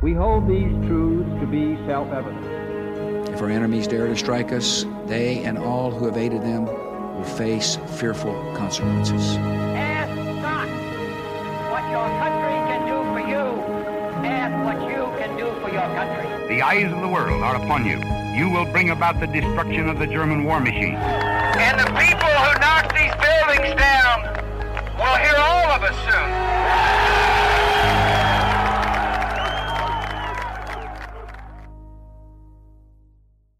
We hold these truths to be self-evident. If our enemies dare to strike us, they and all who have aided them will face fearful consequences. Ask not what your country can do for you. Ask what you can do for your country. The eyes of the world are upon you. You will bring about the destruction of the German war machine. And the people who knock these buildings down will hear all of us soon.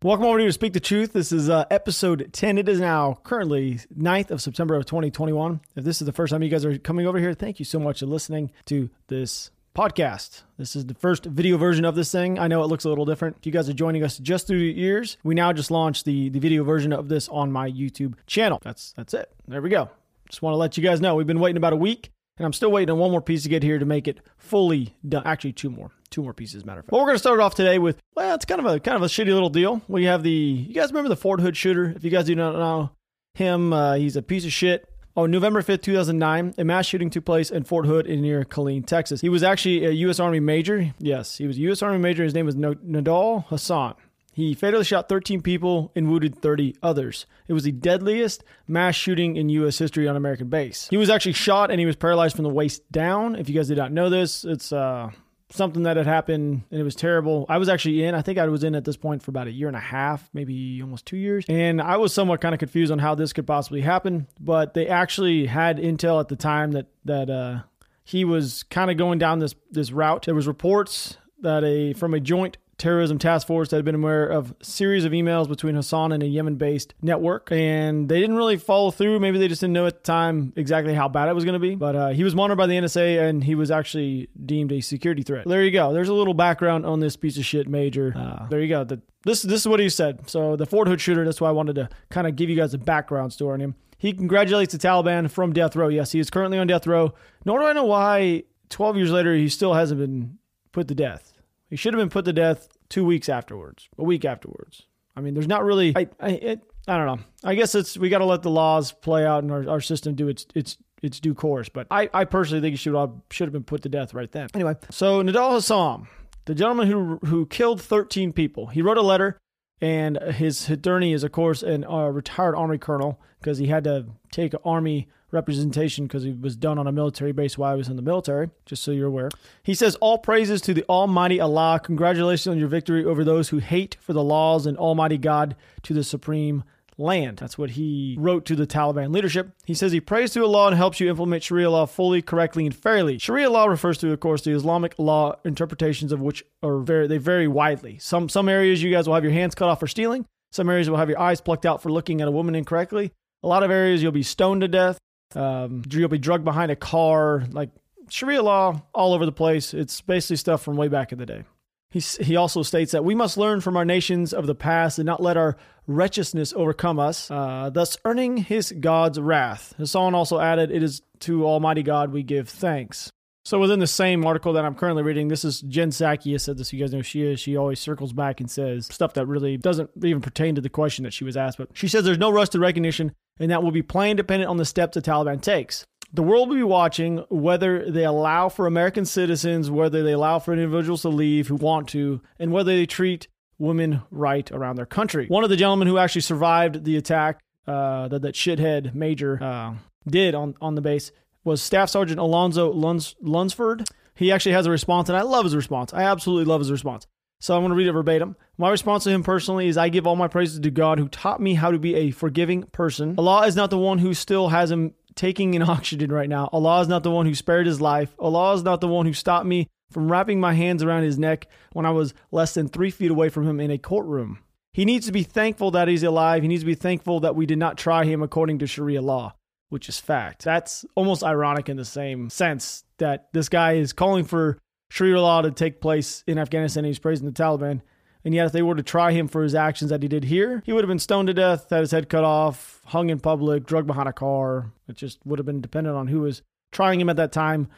Welcome over here to Speak the Truth. This is uh, episode 10. It is now currently 9th of September of 2021. If this is the first time you guys are coming over here, thank you so much for listening to this podcast. This is the first video version of this thing. I know it looks a little different. If you guys are joining us just through your ears, we now just launched the, the video version of this on my YouTube channel. That's that's it. There we go. Just want to let you guys know we've been waiting about a week, and I'm still waiting on one more piece to get here to make it fully done. Actually, two more. Two more pieces, matter of fact. But we're going to start off today with well, it's kind of a kind of a shitty little deal. We have the you guys remember the Fort Hood shooter? If you guys do not know him, uh, he's a piece of shit. Oh, November 5th, 2009, a mass shooting took place in Fort Hood in near Killeen, Texas. He was actually a U.S. Army major. Yes, he was a U.S. Army major. His name was Nidal Hasan. He fatally shot 13 people and wounded 30 others. It was the deadliest mass shooting in U.S. history on American base. He was actually shot and he was paralyzed from the waist down. If you guys did not know this, it's uh, something that had happened and it was terrible. I was actually in, I think I was in at this point for about a year and a half, maybe almost two years. And I was somewhat kind of confused on how this could possibly happen. But they actually had intel at the time that, that, uh, he was kind of going down this, this route. There was reports that a, from a joint terrorism task force that had been aware of a series of emails between Hasan and a Yemen-based network, and they didn't really follow through. Maybe they just didn't know at the time exactly how bad it was going to be. But uh, he was monitored by the NSA, and he was actually deemed a security threat. There you go. There's a little background on this piece of shit major. Uh, there you go. The, this this is what he said. So the Fort Hood shooter. That's why I wanted to kind of give you guys a background story on him. He congratulates the Taliban from death row. Yes, he is currently on death row. Nor do I know why 12 years later he still hasn't been put to death. He should have been put to death two weeks afterwards, a week afterwards. I mean, there's not really. I I, it, I don't know. I guess it's we got to let the laws play out and our, our system do its its its due course. But I, I personally think he should have should have been put to death right then. Anyway, so Nidal Hasan, the gentleman who who killed 13 people, he wrote a letter, and his attorney is of course an uh, retired army colonel because he had to take army representation because he was done on a military base while he was in the military, just so you're aware. He says, All praises to the Almighty Allah. Congratulations on your victory over those who hate for the laws and Almighty God to the supreme land. That's what he wrote to the Taliban leadership. He says he prays to Allah and helps you implement Sharia law fully, correctly, and fairly. Sharia law refers to, of course, the Islamic law interpretations of which are very they vary widely. Some some areas you guys will have your hands cut off for stealing. Some areas will have your eyes plucked out for looking at a woman incorrectly. A lot of areas you'll be stoned to death. Um, you'll be drugged behind a car, like Sharia law all over the place. It's basically stuff from way back in the day. He, he also states that we must learn from our nations of the past and not let our wretchedness overcome us, uh, thus earning his God's wrath. Hasan also added, It is to Almighty God we give thanks. So within the same article that I'm currently reading, this is Jen Psaki has said this. You guys know she is. She always circles back and says stuff that really doesn't even pertain to the question that she was asked. But she says there's no rush to recognition, and that will be plain dependent on the steps the Taliban takes. The world will be watching whether they allow for American citizens, whether they allow for individuals to leave who want to, and whether they treat women right around their country. One of the gentlemen who actually survived the attack uh, that that shithead major uh, did on on the base was Staff Sergeant Alonzo Luns- Lunsford. He actually has a response, and I love his response. I absolutely love his response. So I'm going to read it verbatim. My response to him personally is I give all my praises to God who taught me how to be a forgiving person. Allah is not the one who still has him taking in oxygen right now. Allah is not the one who spared his life. Allah is not the one who stopped me from wrapping my hands around his neck when I was less than three feet away from him in a courtroom. He needs to be thankful that he's alive. He needs to be thankful that we did not try him according to Sharia law which is fact. That's almost ironic in the same sense that this guy is calling for Sharia law to take place in Afghanistan and he's praising the Taliban. And yet, if they were to try him for his actions that he did here, he would have been stoned to death, had his head cut off, hung in public, drugged behind a car. It just would have been dependent on who was trying him at that time.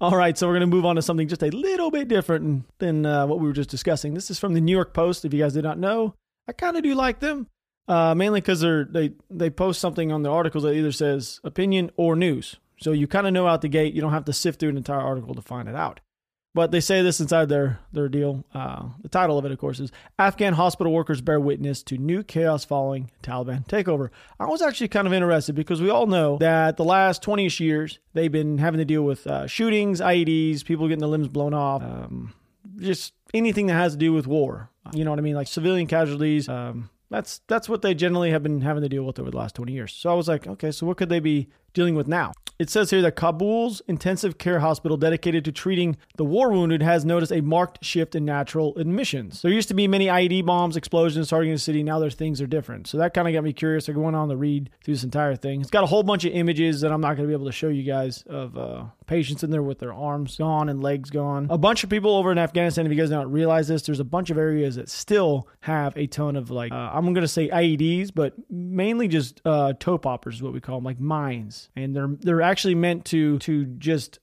All right, so we're going to move on to something just a little bit different than uh, what we were just discussing. This is from the New York Post. If you guys did not know, I kind of do like them. Uh, mainly because they they post something on the articles that either says opinion or news, so you kind of know out the gate. You don't have to sift through an entire article to find it out. But they say this inside their their deal. Uh, the title of it, of course, is Afghan hospital workers bear witness to new chaos following Taliban takeover. I was actually kind of interested because we all know that the last 20ish years they've been having to deal with uh, shootings, IEDs, people getting their limbs blown off, um, just anything that has to do with war. You know what I mean? Like civilian casualties. Um, that's that's what they generally have been having to deal with over the last 20 years. So I was like, okay, so what could they be dealing with now? It says here that Kabul's intensive care hospital dedicated to treating the war wounded has noticed a marked shift in natural admissions. There used to be many IED bombs, explosions targeting the city. Now there's things are different. So that kind of got me curious. I went on to read through this entire thing. It's got a whole bunch of images that I'm not going to be able to show you guys of uh, patients in there with their arms gone and legs gone. A bunch of people over in Afghanistan, if you guys don't realize this, there's a bunch of areas that still have a ton of like, uh, I'm going to say IEDs, but mainly just uh, toe poppers is what we call them, like mines. And they're, they're actually meant to, to just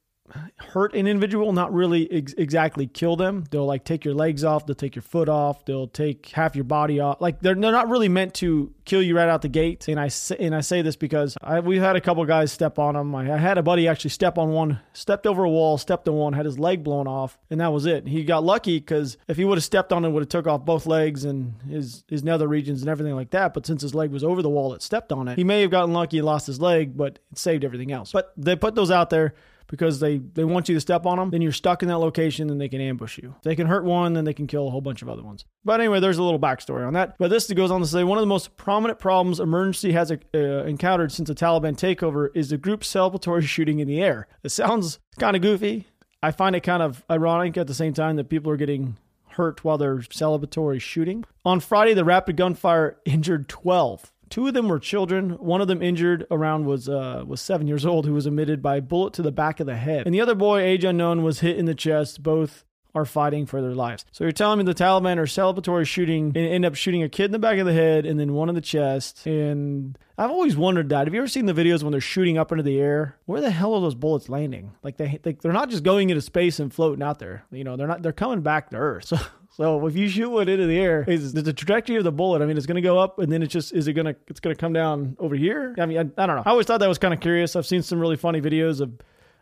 hurt an individual, not really ex- exactly kill them. They'll like take your legs off, they'll take your foot off, they'll take half your body off. Like they're they're not really meant to kill you right out the gate. And I say, and I say this because I, we've had a couple guys step on them. I, I had a buddy actually step on one, stepped over a wall, stepped on one, had his leg blown off, and that was it. He got lucky because if he would have stepped on it, would have took off both legs and his his nether regions and everything like that. But since his leg was over the wall, it stepped on it. He may have gotten lucky and lost his leg, but it saved everything else. But they put those out there because they, they want you to step on them, then you're stuck in that location and they can ambush you. If they can hurt one, then they can kill a whole bunch of other ones. But anyway, there's a little backstory on that. But this goes on to say one of the most prominent problems emergency has uh, encountered since the Taliban takeover is the group celebratory shooting in the air. It sounds kind of goofy. I find it kind of ironic at the same time that people are getting hurt while they're celebratory shooting. On Friday, the rapid gunfire injured 12 Two of them were children. One of them injured around was uh, was seven years old, who was admitted by a bullet to the back of the head. And the other boy, age unknown, was hit in the chest. Both are fighting for their lives. So you're telling me the Taliban are celebratory shooting and end up shooting a kid in the back of the head and then one in the chest. And I've always wondered that. Have you ever seen the videos when they're shooting up into the air? Where the hell are those bullets landing? Like they, they they're not just going into space and floating out there. You know, they're not. They're coming back to Earth. So so if you shoot one into the air, is the trajectory of the bullet? I mean, it's going to go up, and then it's just is it going to it's going to come down over here? I mean, I, I don't know. I always thought that was kind of curious. I've seen some really funny videos of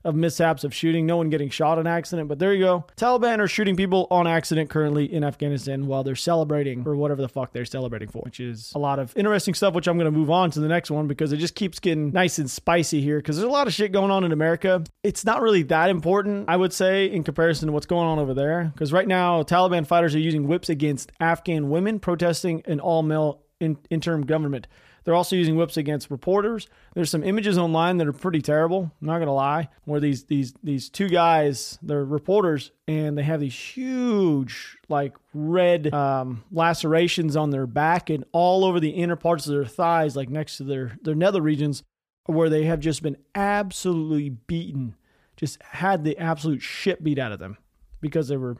of mishaps of shooting, no one getting shot on accident. But there you go. Taliban are shooting people on accident currently in Afghanistan while they're celebrating or whatever the fuck they're celebrating for, which is a lot of interesting stuff, which I'm going to move on to the next one because it just keeps getting nice and spicy here because there's a lot of shit going on in America. It's not really that important, I would say, in comparison to what's going on over there. Because right now, Taliban fighters are using whips against Afghan women protesting an all male in- interim government. They're also using whips against reporters. There's some images online that are pretty terrible. I'm not gonna lie, where these these these two guys, they're reporters, and they have these huge like red um, lacerations on their back and all over the inner parts of their thighs, like next to their their nether regions, where they have just been absolutely beaten, just had the absolute shit beat out of them because they were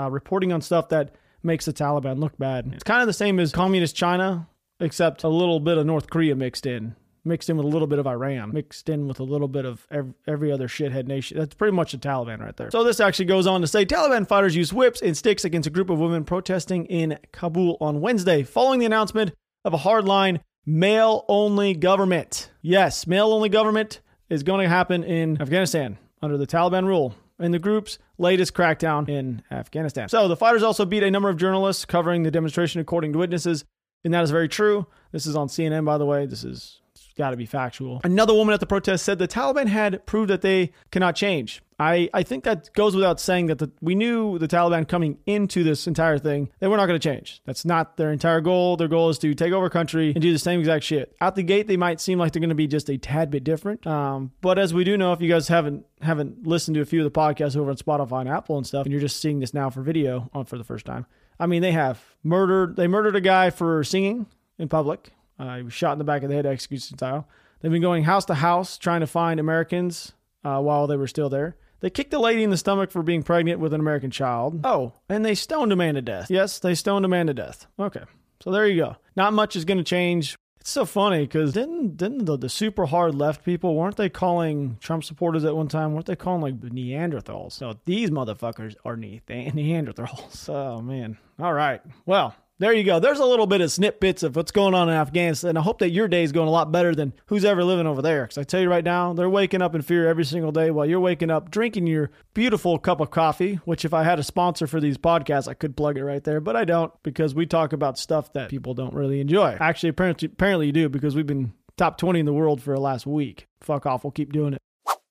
uh, reporting on stuff that makes the Taliban look bad. It's kind of the same as communist China except a little bit of North Korea mixed in, mixed in with a little bit of Iran, mixed in with a little bit of every other shithead nation. That's pretty much the Taliban right there. So this actually goes on to say Taliban fighters use whips and sticks against a group of women protesting in Kabul on Wednesday, following the announcement of a hardline male only government. Yes, male only government is going to happen in Afghanistan under the Taliban rule in the group's latest crackdown in Afghanistan. So the fighters also beat a number of journalists covering the demonstration, according to witnesses. And that is very true. This is on CNN, by the way. This is got to be factual. Another woman at the protest said the Taliban had proved that they cannot change. I, I think that goes without saying that the, we knew the Taliban coming into this entire thing, they were not going to change. That's not their entire goal. Their goal is to take over country and do the same exact shit. Out the gate, they might seem like they're going to be just a tad bit different. Um, but as we do know, if you guys haven't haven't listened to a few of the podcasts over on Spotify and Apple and stuff, and you're just seeing this now for video on for the first time, I mean, they have murdered. They murdered a guy for singing in public. Uh, he was shot in the back of the head, execution style. They've been going house to house trying to find Americans uh, while they were still there. They kicked a lady in the stomach for being pregnant with an American child. Oh, and they stoned a man to death. Yes, they stoned a man to death. Okay, so there you go. Not much is going to change it's so funny because didn't didn't the, the, super hard left people weren't they calling Trump supporters at one time? weren't they calling like Neanderthals? So these motherfuckers are ne- Neanderthals. Oh man. All right. Well, there you go. There's a little bit of snippets of what's going on in Afghanistan. I hope that your day is going a lot better than who's ever living over there. Because I tell you right now, they're waking up in fear every single day while you're waking up drinking your beautiful cup of coffee. Which, if I had a sponsor for these podcasts, I could plug it right there, but I don't because we talk about stuff that people don't really enjoy. Actually, apparently, apparently you do because we've been top 20 in the world for the last week. Fuck off. We'll keep doing it.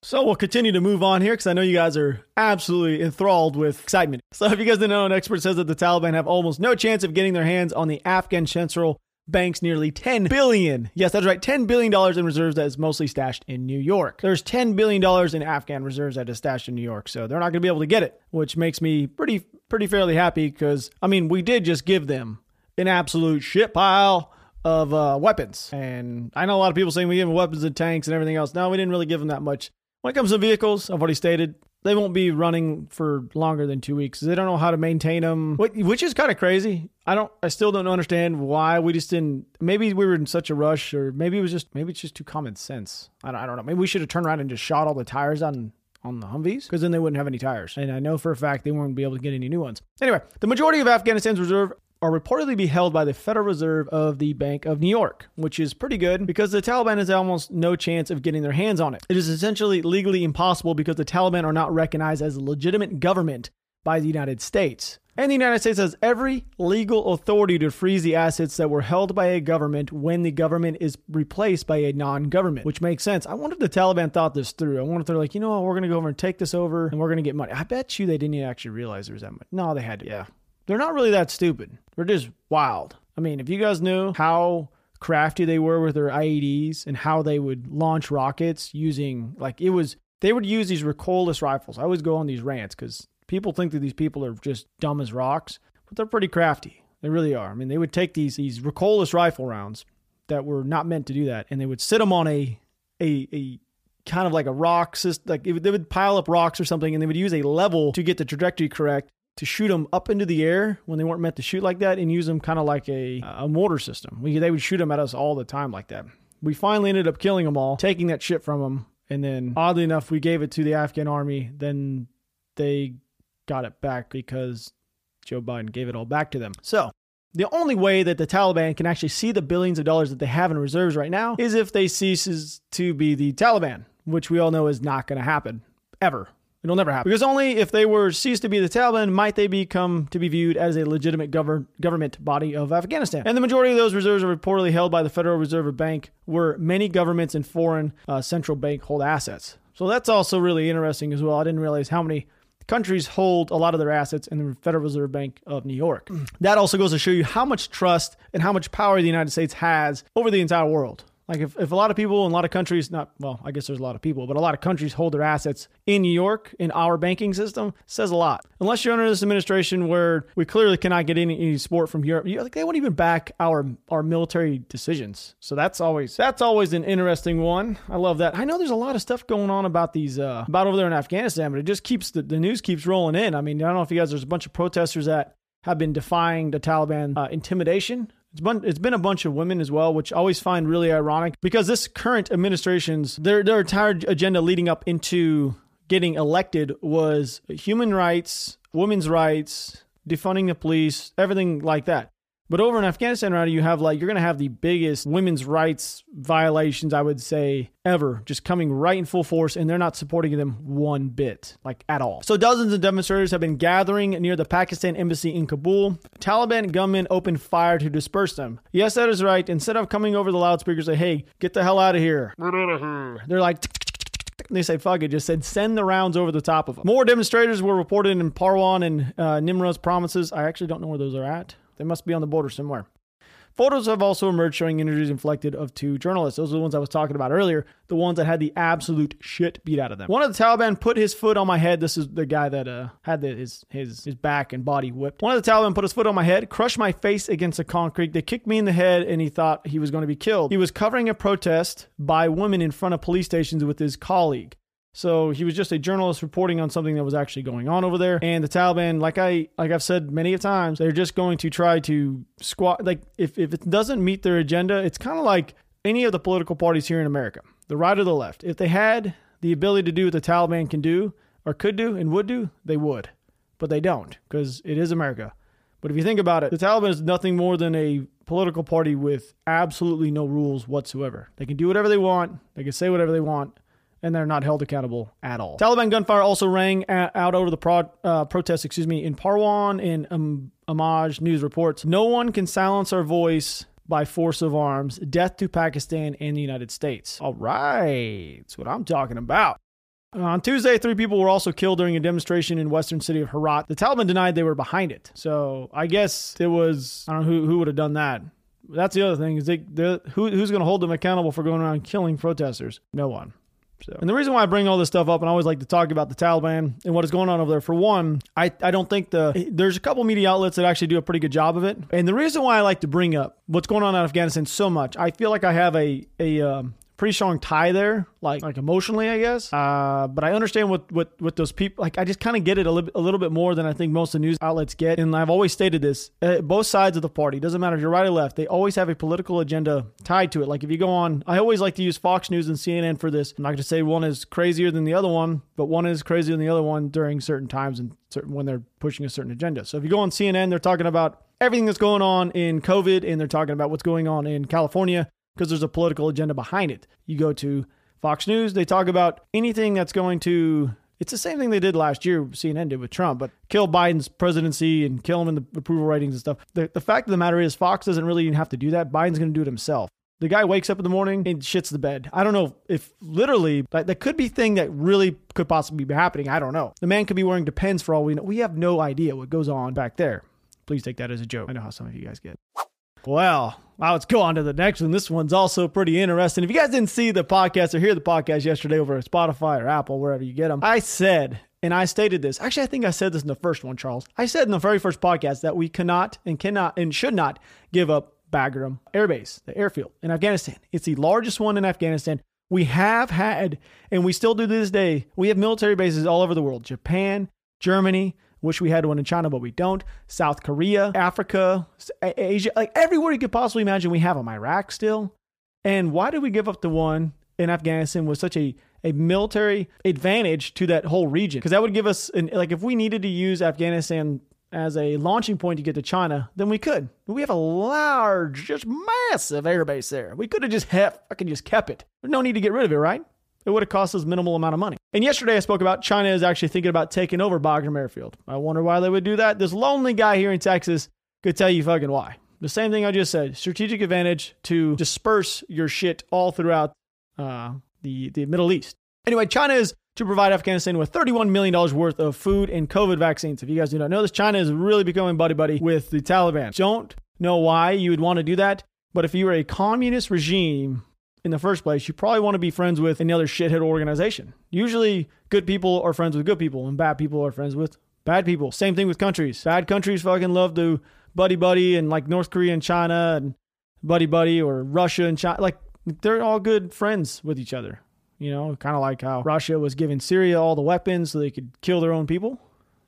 So we'll continue to move on here because I know you guys are absolutely enthralled with excitement. So if you guys didn't know, an expert says that the Taliban have almost no chance of getting their hands on the Afghan central bank's nearly 10 billion. Yes, that's right, 10 billion dollars in reserves that is mostly stashed in New York. There's 10 billion dollars in Afghan reserves that is stashed in New York, so they're not going to be able to get it, which makes me pretty pretty fairly happy because I mean, we did just give them an absolute shit pile of uh, weapons. And I know a lot of people saying we gave them weapons and tanks and everything else. No, we didn't really give them that much. When it comes to vehicles, I've already stated they won't be running for longer than two weeks. They don't know how to maintain them, which is kind of crazy. I don't, I still don't understand why we just didn't. Maybe we were in such a rush, or maybe it was just, maybe it's just too common sense. I don't, I don't know. Maybe we should have turned around and just shot all the tires on on the Humvees because then they wouldn't have any tires. And I know for a fact they wouldn't be able to get any new ones. Anyway, the majority of Afghanistan's reserve are reportedly be held by the Federal Reserve of the Bank of New York, which is pretty good because the Taliban has almost no chance of getting their hands on it. It is essentially legally impossible because the Taliban are not recognized as a legitimate government by the United States. And the United States has every legal authority to freeze the assets that were held by a government when the government is replaced by a non government, which makes sense. I wonder if the Taliban thought this through. I wonder if they're like, you know what, we're going to go over and take this over and we're going to get money. I bet you they didn't actually realize there was that much. No, they had to. Yeah. They're not really that stupid. They're just wild. I mean, if you guys knew how crafty they were with their IEDs and how they would launch rockets using, like, it was, they would use these recoilless rifles. I always go on these rants because people think that these people are just dumb as rocks, but they're pretty crafty. They really are. I mean, they would take these these recoilless rifle rounds that were not meant to do that, and they would sit them on a a, a kind of like a rock system. Like it, they would pile up rocks or something, and they would use a level to get the trajectory correct to shoot them up into the air when they weren't meant to shoot like that, and use them kind of like a a mortar system. We, they would shoot them at us all the time like that. We finally ended up killing them all, taking that shit from them, and then oddly enough, we gave it to the Afghan army. Then they got it back because Joe Biden gave it all back to them. So the only way that the Taliban can actually see the billions of dollars that they have in reserves right now is if they ceases to be the Taliban, which we all know is not going to happen ever. It'll never happen. Because only if they were ceased to be the Taliban might they become to be viewed as a legitimate govern- government body of Afghanistan. And the majority of those reserves are reportedly held by the Federal Reserve Bank, where many governments and foreign uh, central bank hold assets. So that's also really interesting as well. I didn't realize how many countries hold a lot of their assets in the Federal Reserve Bank of New York. That also goes to show you how much trust and how much power the United States has over the entire world. Like if, if a lot of people in a lot of countries, not well, I guess there's a lot of people, but a lot of countries hold their assets in New York in our banking system, says a lot. Unless you're under this administration where we clearly cannot get any, any support from Europe, you, like they won't even back our our military decisions. So that's always that's always an interesting one. I love that. I know there's a lot of stuff going on about these uh, about over there in Afghanistan, but it just keeps the, the news keeps rolling in. I mean, I don't know if you guys there's a bunch of protesters that have been defying the Taliban uh, intimidation it's been, it's been a bunch of women as well, which I always find really ironic because this current administration's their their entire agenda leading up into getting elected was human rights, women's rights, defunding the police, everything like that. But over in Afghanistan right now, you have like you're to have the biggest women's rights violations I would say ever, just coming right in full force, and they're not supporting them one bit, like at all. So dozens of demonstrators have been gathering near the Pakistan embassy in Kabul. Taliban gunmen opened fire to disperse them. Yes, that is right. Instead of coming over the loudspeakers, say, "Hey, get the hell out of here," they're like. They say, fuck it, just said send the rounds over the top of them. More demonstrators were reported in Parwan and uh, Nimroz provinces. I actually don't know where those are at. They must be on the border somewhere. Photos have also emerged showing injuries inflicted of two journalists. Those are the ones I was talking about earlier, the ones that had the absolute shit beat out of them. One of the Taliban put his foot on my head. This is the guy that uh, had the, his his his back and body whipped. One of the Taliban put his foot on my head, crushed my face against the concrete. They kicked me in the head, and he thought he was going to be killed. He was covering a protest by women in front of police stations with his colleague. So he was just a journalist reporting on something that was actually going on over there. And the Taliban, like I like I've said many a times, they're just going to try to squat like if, if it doesn't meet their agenda, it's kind of like any of the political parties here in America, the right or the left. If they had the ability to do what the Taliban can do or could do and would do, they would. But they don't, because it is America. But if you think about it, the Taliban is nothing more than a political party with absolutely no rules whatsoever. They can do whatever they want, they can say whatever they want, and they're not held accountable at all. Taliban gunfire also rang out over the pro- uh, protests, excuse me, in Parwan and um, Amaj news reports. No one can silence our voice by force of arms. Death to Pakistan and the United States. All right, that's what I'm talking about. On Tuesday, three people were also killed during a demonstration in western city of Herat. The Taliban denied they were behind it. So I guess it was, I don't know who, who would have done that. That's the other thing is they, who, who's going to hold them accountable for going around killing protesters? No one. So, and the reason why I bring all this stuff up, and I always like to talk about the Taliban and what is going on over there. For one, I, I don't think the there's a couple media outlets that actually do a pretty good job of it. And the reason why I like to bring up what's going on in Afghanistan so much, I feel like I have a a um, pretty strong tie there, like like emotionally, I guess. Uh, but I understand what what what those people like. I just kind of get it a little a little bit more than I think most of the news outlets get. And I've always stated this: uh, both sides of the party doesn't matter if you're right or left. They always have a political agenda tied to it. Like if you go on, I always like to use Fox News and CNN for this. I'm not going to say one is crazier than the other one, but one is crazier than the other one during certain times and certain when they're pushing a certain agenda. So if you go on CNN, they're talking about everything that's going on in COVID and they're talking about what's going on in California because there's a political agenda behind it. You go to Fox News, they talk about anything that's going to it's the same thing they did last year, CNN did with Trump, but kill Biden's presidency and kill him in the approval ratings and stuff. The, the fact of the matter is, Fox doesn't really even have to do that. Biden's going to do it himself. The guy wakes up in the morning and shits the bed. I don't know if literally that, that could be thing that really could possibly be happening. I don't know. The man could be wearing Depends for all we know. We have no idea what goes on back there. Please take that as a joke. I know how some of you guys get. Well, now let's go on to the next one. This one's also pretty interesting. If you guys didn't see the podcast or hear the podcast yesterday over at Spotify or Apple, wherever you get them, I said, and I stated this. Actually, I think I said this in the first one, Charles. I said in the very first podcast that we cannot and cannot and should not give up Bagram Air Base, the airfield in Afghanistan. It's the largest one in Afghanistan. We have had, and we still do to this day, we have military bases all over the world Japan, Germany, Wish we had one in China, but we don't. South Korea, Africa, Asia, like everywhere you could possibly imagine, we have them. Iraq still. And why did we give up the one in Afghanistan with such a a military advantage to that whole region? Because that would give us, an, like, if we needed to use Afghanistan as a launching point to get to China, then we could. We have a large, just massive airbase there. We could have just have fucking just kept it. There's no need to get rid of it, right? It would have cost us minimal amount of money. And yesterday I spoke about China is actually thinking about taking over Bagram Airfield. I wonder why they would do that. This lonely guy here in Texas could tell you fucking why. The same thing I just said. Strategic advantage to disperse your shit all throughout uh, the, the Middle East. Anyway, China is to provide Afghanistan with $31 million worth of food and COVID vaccines. If you guys do not know this, China is really becoming buddy buddy with the Taliban. Don't know why you would want to do that, but if you were a communist regime in the first place, you probably want to be friends with any other shithead organization. Usually, good people are friends with good people, and bad people are friends with bad people. Same thing with countries. Bad countries fucking love to buddy buddy, and like North Korea and China, and buddy buddy, or Russia and China. Like, they're all good friends with each other. You know, kind of like how Russia was giving Syria all the weapons so they could kill their own people.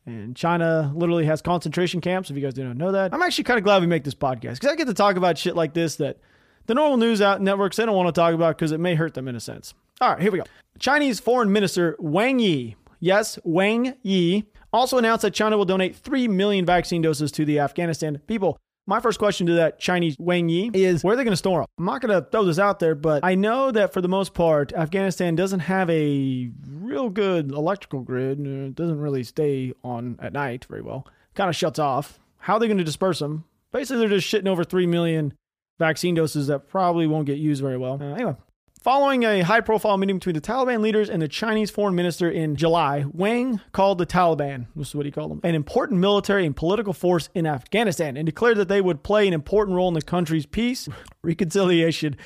And China literally has concentration camps, if you guys not know that. I'm actually kind of glad we make this podcast because I get to talk about shit like this that the normal news out networks they don't want to talk about because it may hurt them in a sense. All right, here we go. Chinese Foreign Minister Wang Yi, yes, Wang Yi, also announced that China will donate 3 million vaccine doses to the Afghanistan people. My first question to that Chinese Wang Yi is where are they going to store them? I'm not going to throw this out there, but I know that for the most part, Afghanistan doesn't have a real good electrical grid. It doesn't really stay on at night very well. Kind of shuts off. How are they going to disperse them? Basically, they're just shitting over 3 million vaccine doses that probably won't get used very well. Uh, anyway, Following a high profile meeting between the Taliban leaders and the Chinese foreign minister in July, Wang called the Taliban, this is what he called them, an important military and political force in Afghanistan and declared that they would play an important role in the country's peace, reconciliation,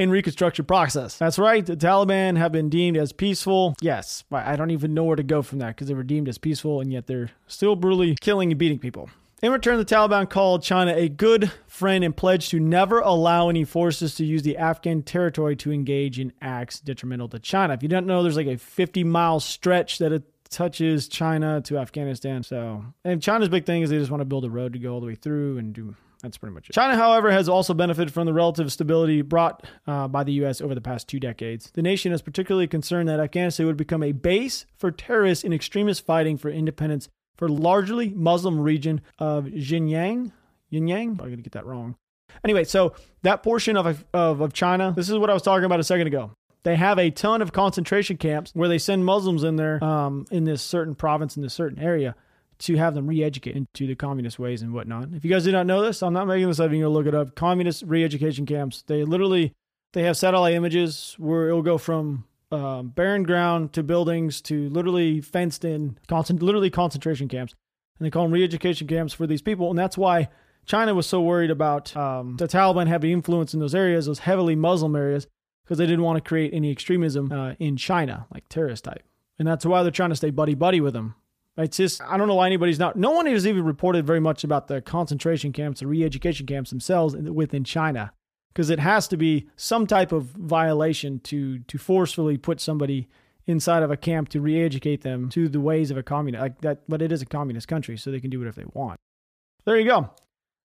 and reconstruction process. That's right, the Taliban have been deemed as peaceful. Yes, I don't even know where to go from that because they were deemed as peaceful and yet they're still brutally killing and beating people. In return, the Taliban called China a good friend and pledged to never allow any forces to use the Afghan territory to engage in acts detrimental to China. If you don't know, there's like a 50 mile stretch that it touches China to Afghanistan. So, and China's big thing is they just want to build a road to go all the way through and do. That's pretty much it. China, however, has also benefited from the relative stability brought uh, by the U.S. over the past two decades. The nation is particularly concerned that Afghanistan would become a base for terrorists and extremists fighting for independence for largely Muslim region of Xinjiang. Xinjiang? I'm going to get that wrong. Anyway, so that portion of, of, of China, this is what I was talking about a second ago. They have a ton of concentration camps where they send Muslims in there um, in this certain province, in this certain area, to have them re-educate into the communist ways and whatnot. If you guys did not know this, I'm not making this up. You can look it up. Communist re-education camps. They literally they have satellite images where it'll go from um, barren ground to buildings to literally fenced in, concent- literally concentration camps, and they call them re-education camps for these people. And that's why China was so worried about um, the Taliban having influence in those areas, those heavily Muslim areas, because they didn't want to create any extremism uh, in China, like terrorist type. And that's why they're trying to stay buddy buddy with them. It's just I don't know why anybody's not. No one has even reported very much about the concentration camps, the re-education camps themselves within China because it has to be some type of violation to to forcefully put somebody inside of a camp to re-educate them to the ways of a communist like that but it is a communist country so they can do whatever they want. There you go.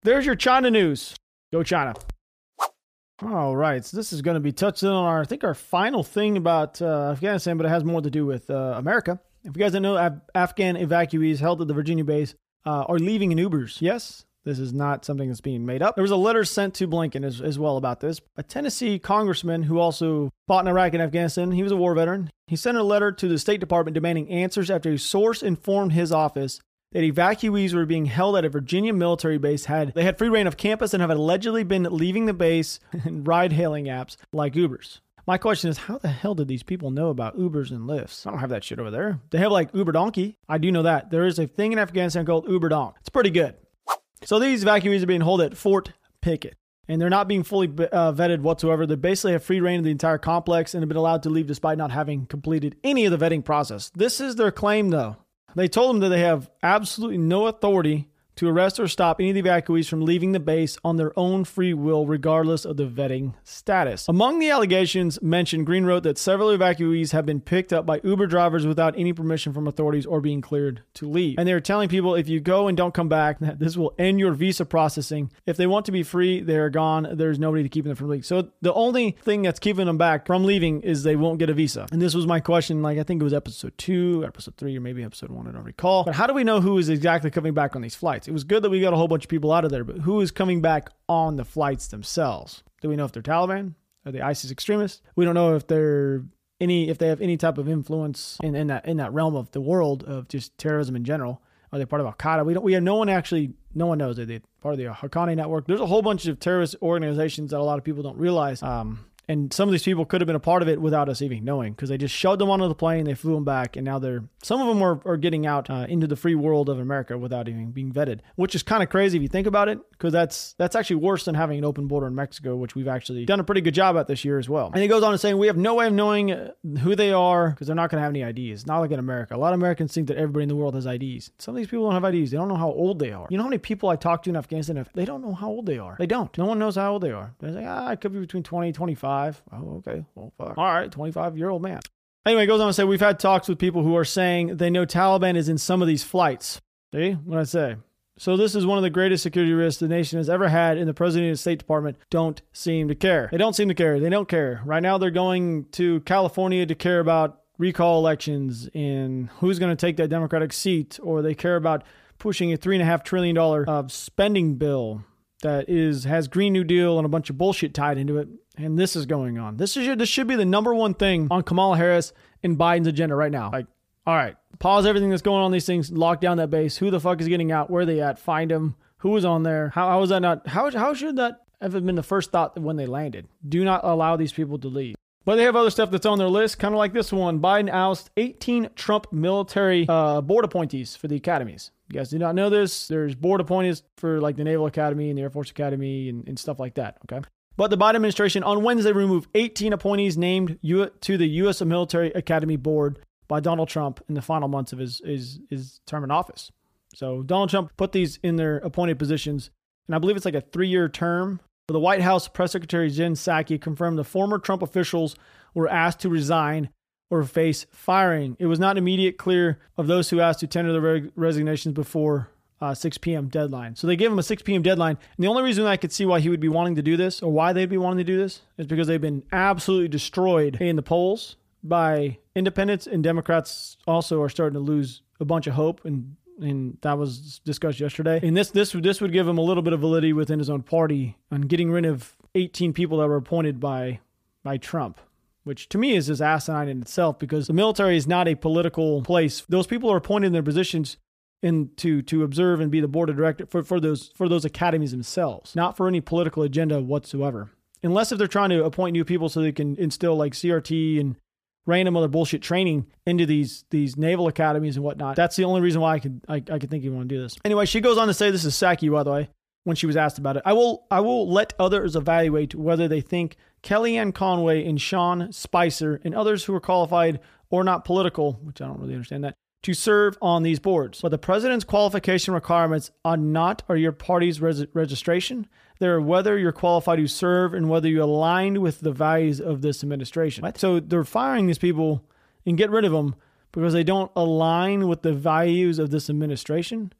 There's your china news. Go china. All right so this is going to be touching on our i think our final thing about uh, afghanistan but it has more to do with uh, america. If you guys don't know Af- afghan evacuees held at the virginia base uh, are leaving in ubers. Yes this is not something that's being made up. There was a letter sent to Blinken as, as well about this. A Tennessee congressman who also fought in Iraq and Afghanistan, he was a war veteran. He sent a letter to the State Department demanding answers after a source informed his office that evacuees were being held at a Virginia military base had they had free reign of campus and have allegedly been leaving the base in ride hailing apps like Ubers. My question is, how the hell did these people know about Ubers and Lyfts? I don't have that shit over there. They have like Uber Donkey. I do know that. There is a thing in Afghanistan called Uber Donk. It's pretty good. So these evacuees are being held at Fort Pickett. And they're not being fully uh, vetted whatsoever. They basically have free reign of the entire complex and have been allowed to leave despite not having completed any of the vetting process. This is their claim, though. They told them that they have absolutely no authority to arrest or stop any of the evacuees from leaving the base on their own free will, regardless of the vetting status. Among the allegations mentioned, Green wrote that several evacuees have been picked up by Uber drivers without any permission from authorities or being cleared to leave. And they are telling people if you go and don't come back, that this will end your visa processing. If they want to be free, they are gone. There's nobody to keep them from leaving. So the only thing that's keeping them back from leaving is they won't get a visa. And this was my question, like I think it was episode two, episode three, or maybe episode one, I don't recall. But how do we know who is exactly coming back on these flights? Flights. It was good that we got a whole bunch of people out of there, but who is coming back on the flights themselves? Do we know if they're Taliban? Are they ISIS extremists? We don't know if they're any if they have any type of influence in, in that in that realm of the world of just terrorism in general. Are they part of Al Qaeda? We don't. We have no one actually. No one knows. Are they part of the Haqqani network? There's a whole bunch of terrorist organizations that a lot of people don't realize. Um, and some of these people could have been a part of it without us even knowing because they just shoved them onto the plane, they flew them back, and now they're some of them are, are getting out uh, into the free world of America without even being vetted, which is kind of crazy if you think about it because that's that's actually worse than having an open border in Mexico, which we've actually done a pretty good job at this year as well. And he goes on to saying we have no way of knowing uh, who they are because they're not going to have any IDs. Not like in America. A lot of Americans think that everybody in the world has IDs. Some of these people don't have IDs. They don't know how old they are. You know how many people I talk to in Afghanistan? They don't know how old they are. They don't. No one knows how old they are. They're like, ah, I could be between 20 25. Oh, okay well, fuck. All right, 25 year old man. Anyway, goes on to say we've had talks with people who are saying they know Taliban is in some of these flights. See what I say? So this is one of the greatest security risks the nation has ever had, and the president and the State Department don't seem to care. They don't seem to care. They don't care. Right now, they're going to California to care about recall elections and who's going to take that Democratic seat, or they care about pushing a three and a half trillion dollar uh, spending bill that is has Green New Deal and a bunch of bullshit tied into it and this is going on. This is this should be the number one thing on Kamala Harris and Biden's agenda right now. Like, all right, pause everything that's going on. These things, lock down that base. Who the fuck is getting out? Where are they at? Find them. Who was on there? How how was that not? How how should that have been the first thought when they landed? Do not allow these people to leave. But they have other stuff that's on their list, kind of like this one. Biden oust 18 Trump military uh, board appointees for the academies. You guys do not know this. There's board appointees for like the Naval Academy and the Air Force Academy and, and stuff like that. Okay. But the Biden administration on Wednesday removed 18 appointees named to the U.S. Military Academy Board by Donald Trump in the final months of his, his, his term in office. So Donald Trump put these in their appointed positions, and I believe it's like a three year term. But the White House Press Secretary Jen Psaki confirmed the former Trump officials were asked to resign or face firing. It was not immediate clear of those who asked to tender their resignations before uh, 6 p.m. deadline. So they gave him a 6 p.m. deadline. And the only reason I could see why he would be wanting to do this or why they'd be wanting to do this is because they've been absolutely destroyed in the polls by independents and Democrats also are starting to lose a bunch of hope and and that was discussed yesterday. And this this this would give him a little bit of validity within his own party on getting rid of 18 people that were appointed by by Trump. Which to me is just asinine in itself because the military is not a political place. Those people are appointed in their positions in to to observe and be the board of director for, for those for those academies themselves, not for any political agenda whatsoever. Unless if they're trying to appoint new people so they can instill like CRT and random other bullshit training into these these naval academies and whatnot. That's the only reason why I could I, I could think you want to do this. Anyway, she goes on to say this is Psaki, by the way, when she was asked about it. I will I will let others evaluate whether they think Kellyanne Conway and Sean Spicer and others who are qualified or not political, which I don't really understand that, to serve on these boards. But the president's qualification requirements are not are your party's res- registration. They're whether you're qualified to serve and whether you align with the values of this administration. What? So they're firing these people and get rid of them because they don't align with the values of this administration.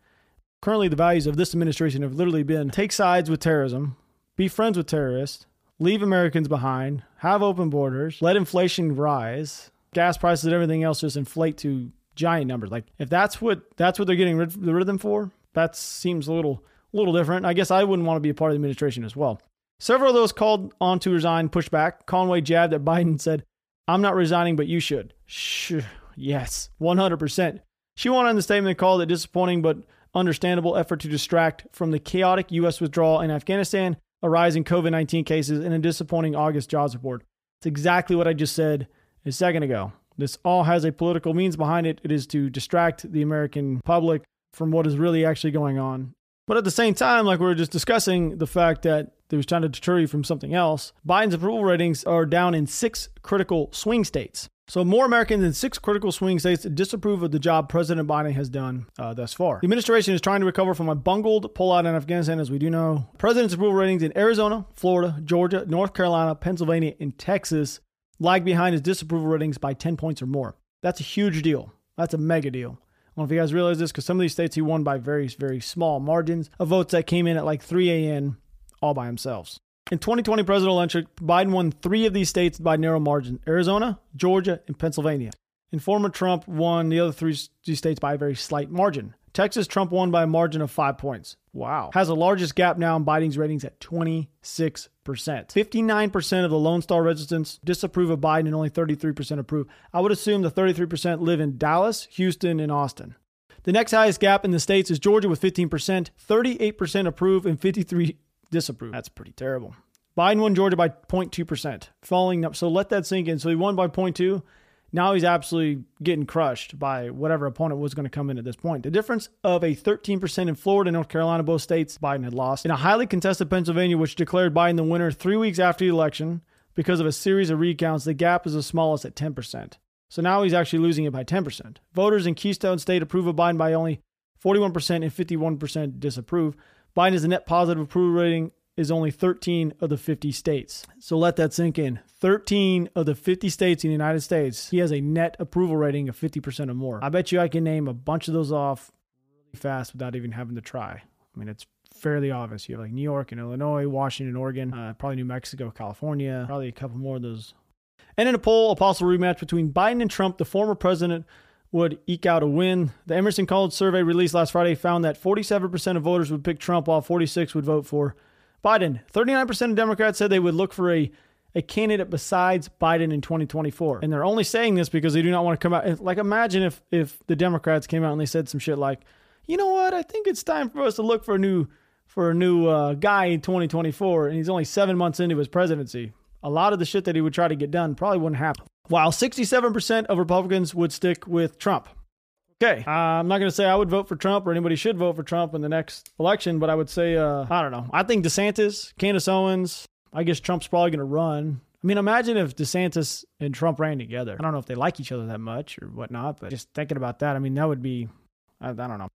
Currently, the values of this administration have literally been take sides with terrorism, be friends with terrorists, leave Americans behind, have open borders, let inflation rise, gas prices and everything else just inflate to giant numbers. Like if that's what that's what they're getting rid, rid of them for, that seems a little a little different. I guess I wouldn't want to be a part of the administration as well. Several of those called on to resign pushed back. Conway jabbed at Biden and said, I'm not resigning, but you should. Shh, yes, 100%. She went on the statement and called it disappointing but understandable effort to distract from the chaotic U.S. withdrawal in Afghanistan, a rise in COVID 19 cases, and a disappointing August jobs report. It's exactly what I just said a second ago. This all has a political means behind it. It is to distract the American public from what is really actually going on. But at the same time, like we were just discussing, the fact that they was trying to deter you from something else, Biden's approval ratings are down in six critical swing states. So more Americans in six critical swing states disapprove of the job President Biden has done uh, thus far. The administration is trying to recover from a bungled pullout in Afghanistan, as we do know. President's approval ratings in Arizona, Florida, Georgia, North Carolina, Pennsylvania, and Texas lag behind his disapproval ratings by 10 points or more. That's a huge deal. That's a mega deal. I don't know if you guys realize this because some of these states he won by very, very small margins of votes that came in at like 3 a.m. all by themselves. In 2020 presidential election, Biden won three of these states by narrow margin Arizona, Georgia, and Pennsylvania. And former Trump won the other three states by a very slight margin. Texas, Trump won by a margin of five points. Wow. Has the largest gap now in Biden's ratings at 26%. 59% of the Lone Star residents disapprove of Biden and only 33% approve. I would assume the 33% live in Dallas, Houston, and Austin. The next highest gap in the states is Georgia with 15%, 38% approve, and 53 disapprove. That's pretty terrible. Biden won Georgia by 0.2%, falling up. So let that sink in. So he won by 0.2. Now he's absolutely getting crushed by whatever opponent was going to come in at this point. The difference of a 13% in Florida and North Carolina, both states Biden had lost. In a highly contested Pennsylvania, which declared Biden the winner three weeks after the election because of a series of recounts, the gap is the smallest at 10%. So now he's actually losing it by 10%. Voters in Keystone State approve of Biden by only 41% and 51% disapprove. Biden has a net positive approval rating is only 13 of the 50 states. So let that sink in. 13 of the 50 states in the United States, he has a net approval rating of 50% or more. I bet you I can name a bunch of those off really fast without even having to try. I mean, it's fairly obvious. You have like New York and Illinois, Washington, Oregon, uh, probably New Mexico, California, probably a couple more of those. And in a poll, a possible rematch between Biden and Trump, the former president would eke out a win. The Emerson College survey released last Friday found that 47% of voters would pick Trump, while 46 would vote for Biden. 39% of Democrats said they would look for a, a candidate besides Biden in 2024. And they're only saying this because they do not want to come out. Like, imagine if, if the Democrats came out and they said some shit like, you know what? I think it's time for us to look for a new for a new uh, guy in 2024, and he's only seven months into his presidency. A lot of the shit that he would try to get done probably wouldn't happen. While 67% of Republicans would stick with Trump. Okay, uh, I'm not going to say I would vote for Trump or anybody should vote for Trump in the next election, but I would say, uh, I don't know. I think DeSantis, Candace Owens, I guess Trump's probably going to run. I mean, imagine if DeSantis and Trump ran together. I don't know if they like each other that much or whatnot, but just thinking about that, I mean, that would be, I, I don't know.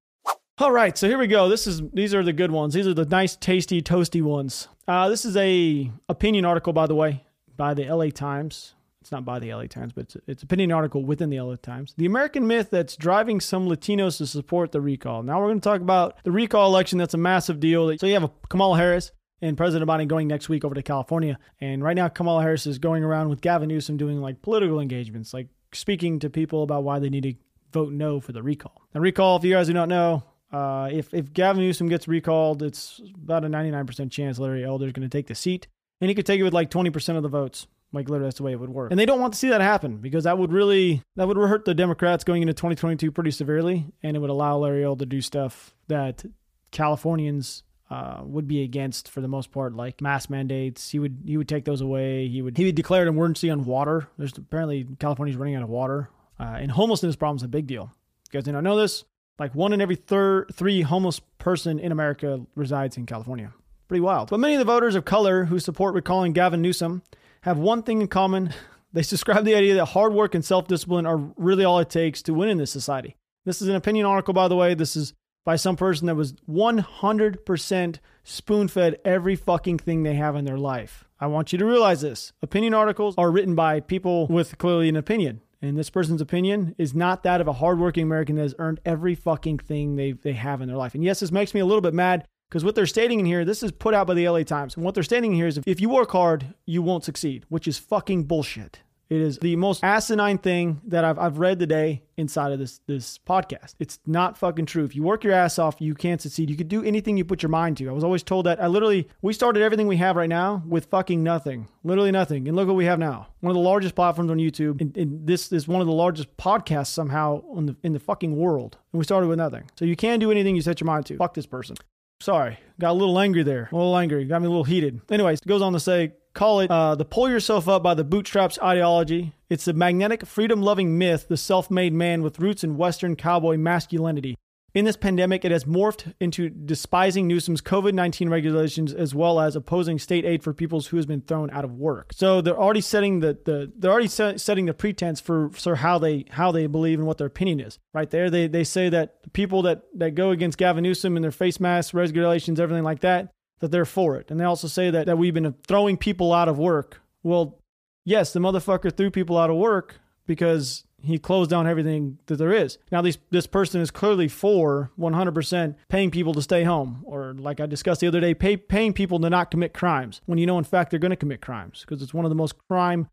All right, so here we go. This is these are the good ones. These are the nice, tasty, toasty ones. Uh, this is a opinion article, by the way, by the LA Times. It's not by the LA Times, but it's, it's a opinion article within the LA Times. The American myth that's driving some Latinos to support the recall. Now we're going to talk about the recall election. That's a massive deal. So you have a Kamala Harris and President Biden going next week over to California. And right now, Kamala Harris is going around with Gavin Newsom doing like political engagements, like speaking to people about why they need to vote no for the recall. Now, recall, if you guys do not know, uh, if, if Gavin Newsom gets recalled, it's about a 99% chance Larry Elder is going to take the seat. And he could take it with like 20% of the votes. Like literally, that's the way it would work. And they don't want to see that happen because that would really that would hurt the Democrats going into 2022 pretty severely, and it would allow Larry Elder to do stuff that Californians uh, would be against for the most part, like mass mandates. He would he would take those away. He would he would declare an emergency on water. There's apparently California's running out of water, uh, and homelessness problems a big deal. You guys did not know this? Like one in every third three homeless person in America resides in California. Pretty wild. But many of the voters of color who support recalling Gavin Newsom have one thing in common. They subscribe the idea that hard work and self discipline are really all it takes to win in this society. This is an opinion article, by the way. This is by some person that was 100% spoon fed every fucking thing they have in their life. I want you to realize this. Opinion articles are written by people with clearly an opinion. And this person's opinion is not that of a hardworking American that has earned every fucking thing they, they have in their life. And yes, this makes me a little bit mad because what they're stating in here, this is put out by the LA Times. And what they're stating here is if you work hard, you won't succeed, which is fucking bullshit. It is the most asinine thing that I've, I've read today inside of this this podcast. It's not fucking true. If you work your ass off, you can't succeed. You could do anything you put your mind to. I was always told that. I literally we started everything we have right now with fucking nothing, literally nothing. And look what we have now. One of the largest platforms on YouTube. And, and this is one of the largest podcasts somehow the in the fucking world. And we started with nothing. So you can do anything you set your mind to. Fuck this person. Sorry, got a little angry there. A little angry. Got me a little heated. Anyways, goes on to say, call it uh, the pull yourself up by the bootstraps ideology. It's a magnetic, freedom loving myth, the self made man with roots in Western cowboy masculinity. In this pandemic, it has morphed into despising Newsom's COVID 19 regulations as well as opposing state aid for people who has been thrown out of work. So they're already setting the, the they're already set, setting the pretense for, for how they how they believe and what their opinion is. Right there, they they say that people that that go against Gavin Newsom and their face masks, regulations, everything like that, that they're for it. And they also say that that we've been throwing people out of work. Well, yes, the motherfucker threw people out of work because he closed down everything that there is. Now, this this person is clearly for 100% paying people to stay home, or like I discussed the other day, pay, paying people to not commit crimes when you know, in fact, they're going to commit crimes because it's one of the most crime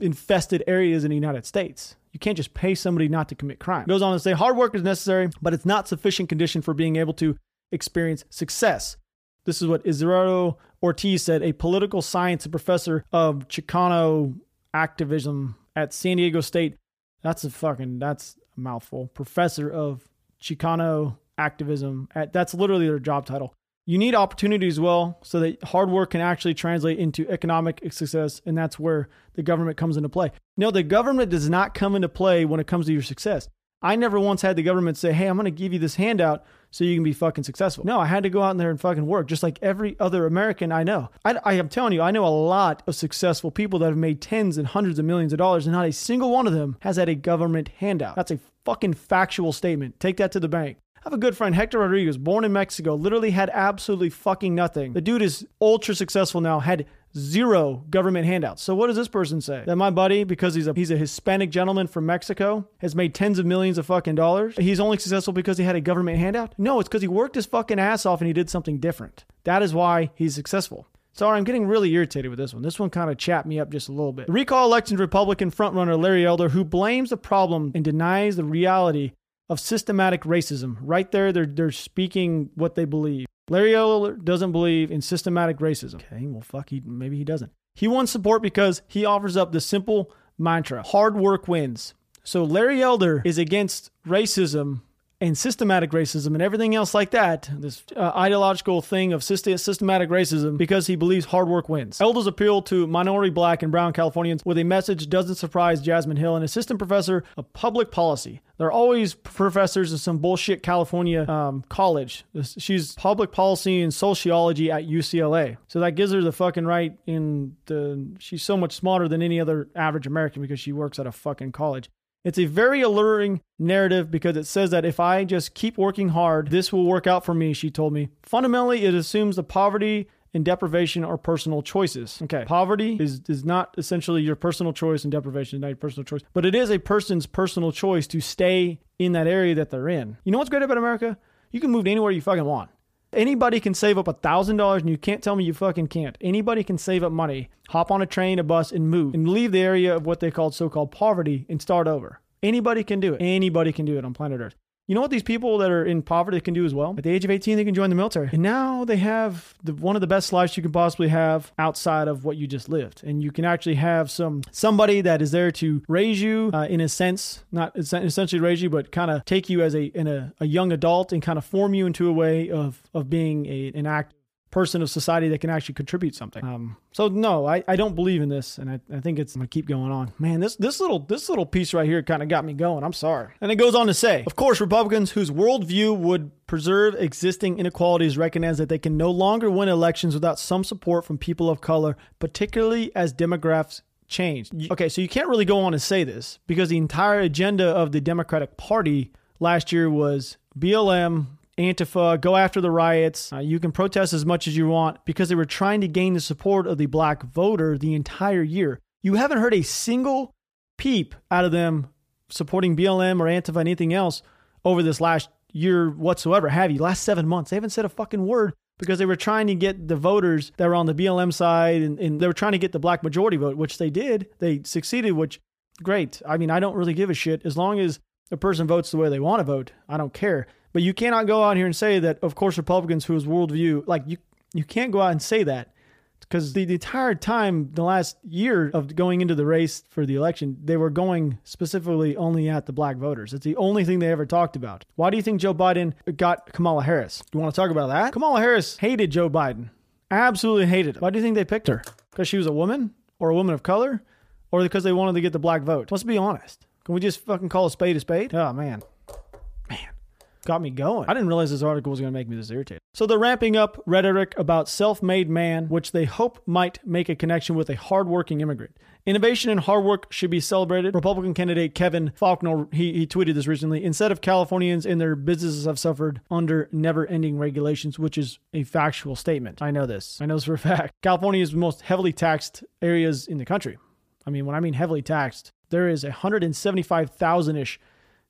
infested areas in the United States. You can't just pay somebody not to commit crime. Goes on to say hard work is necessary, but it's not sufficient condition for being able to experience success. This is what Israel Ortiz said, a political science professor of Chicano activism at San Diego State that's a fucking that's a mouthful. Professor of Chicano activism. At, that's literally their job title. You need opportunity as well so that hard work can actually translate into economic success, and that's where the government comes into play. No, the government does not come into play when it comes to your success. I never once had the government say, "Hey, I'm going to give you this handout so you can be fucking successful." No, I had to go out in there and fucking work, just like every other American I know. I, I am telling you, I know a lot of successful people that have made tens and hundreds of millions of dollars, and not a single one of them has had a government handout. That's a fucking factual statement. Take that to the bank. I have a good friend, Hector Rodriguez, born in Mexico, literally had absolutely fucking nothing. The dude is ultra successful now, had zero government handouts. So what does this person say? That my buddy, because he's a he's a Hispanic gentleman from Mexico, has made tens of millions of fucking dollars. He's only successful because he had a government handout? No, it's because he worked his fucking ass off and he did something different. That is why he's successful. Sorry, I'm getting really irritated with this one. This one kind of chapped me up just a little bit. The recall elections Republican frontrunner Larry Elder, who blames the problem and denies the reality of systematic racism. Right there, they're, they're speaking what they believe. Larry Elder doesn't believe in systematic racism. Okay, well, fuck, he, maybe he doesn't. He wants support because he offers up the simple mantra hard work wins. So Larry Elder is against racism and systematic racism and everything else like that, this uh, ideological thing of systematic racism, because he believes hard work wins. Elder's appeal to minority black and brown Californians with a message doesn't surprise Jasmine Hill, an assistant professor of public policy. They're always professors of some bullshit California um, college. She's public policy and sociology at UCLA. So that gives her the fucking right in the. She's so much smarter than any other average American because she works at a fucking college. It's a very alluring narrative because it says that if I just keep working hard, this will work out for me, she told me. Fundamentally, it assumes the poverty and deprivation are personal choices. Okay, poverty is, is not essentially your personal choice and deprivation is not your personal choice, but it is a person's personal choice to stay in that area that they're in. You know what's great about America? You can move to anywhere you fucking want. Anybody can save up a thousand dollars, and you can't tell me you fucking can't. Anybody can save up money, hop on a train, a bus, and move, and leave the area of what they call so-called poverty and start over. Anybody can do it. Anybody can do it on planet Earth. You know what these people that are in poverty can do as well? At the age of 18, they can join the military. And now they have the, one of the best lives you can possibly have outside of what you just lived. And you can actually have some somebody that is there to raise you uh, in a sense, not essentially raise you, but kind of take you as a, in a, a young adult and kind of form you into a way of, of being a, an active person of society that can actually contribute something. Um, so no, I, I don't believe in this, and I, I think it's I'm gonna keep going on. Man, this this little this little piece right here kind of got me going. I'm sorry. And it goes on to say, of course, Republicans whose worldview would preserve existing inequalities recognize that they can no longer win elections without some support from people of color, particularly as demographics change. Okay, so you can't really go on and say this because the entire agenda of the Democratic Party last year was BLM, Antifa, go after the riots. Uh, you can protest as much as you want because they were trying to gain the support of the black voter the entire year. You haven't heard a single peep out of them supporting BLM or Antifa, anything else over this last year whatsoever, have you? Last seven months. They haven't said a fucking word because they were trying to get the voters that were on the BLM side and, and they were trying to get the black majority vote, which they did. They succeeded, which great. I mean, I don't really give a shit as long as a person votes the way they want to vote. I don't care. But you cannot go out here and say that, of course, Republicans whose worldview, like you, you can't go out and say that because the, the, entire time, the last year of going into the race for the election, they were going specifically only at the black voters. It's the only thing they ever talked about. Why do you think Joe Biden got Kamala Harris? You want to talk about that? Kamala Harris hated Joe Biden, absolutely hated him. Why do you think they picked her? Because she was a woman or a woman of color, or because they wanted to get the black vote? Let's be honest. Can we just fucking call a spade a spade? Oh man, man got me going. I didn't realize this article was going to make me this irritated. So they're ramping up rhetoric about self-made man, which they hope might make a connection with a hardworking immigrant. Innovation and hard work should be celebrated. Republican candidate Kevin Faulconer, he, he tweeted this recently. Instead of Californians and their businesses have suffered under never-ending regulations, which is a factual statement. I know this. I know this for a fact. California is the most heavily taxed areas in the country. I mean, when I mean heavily taxed, there is 175,000 ish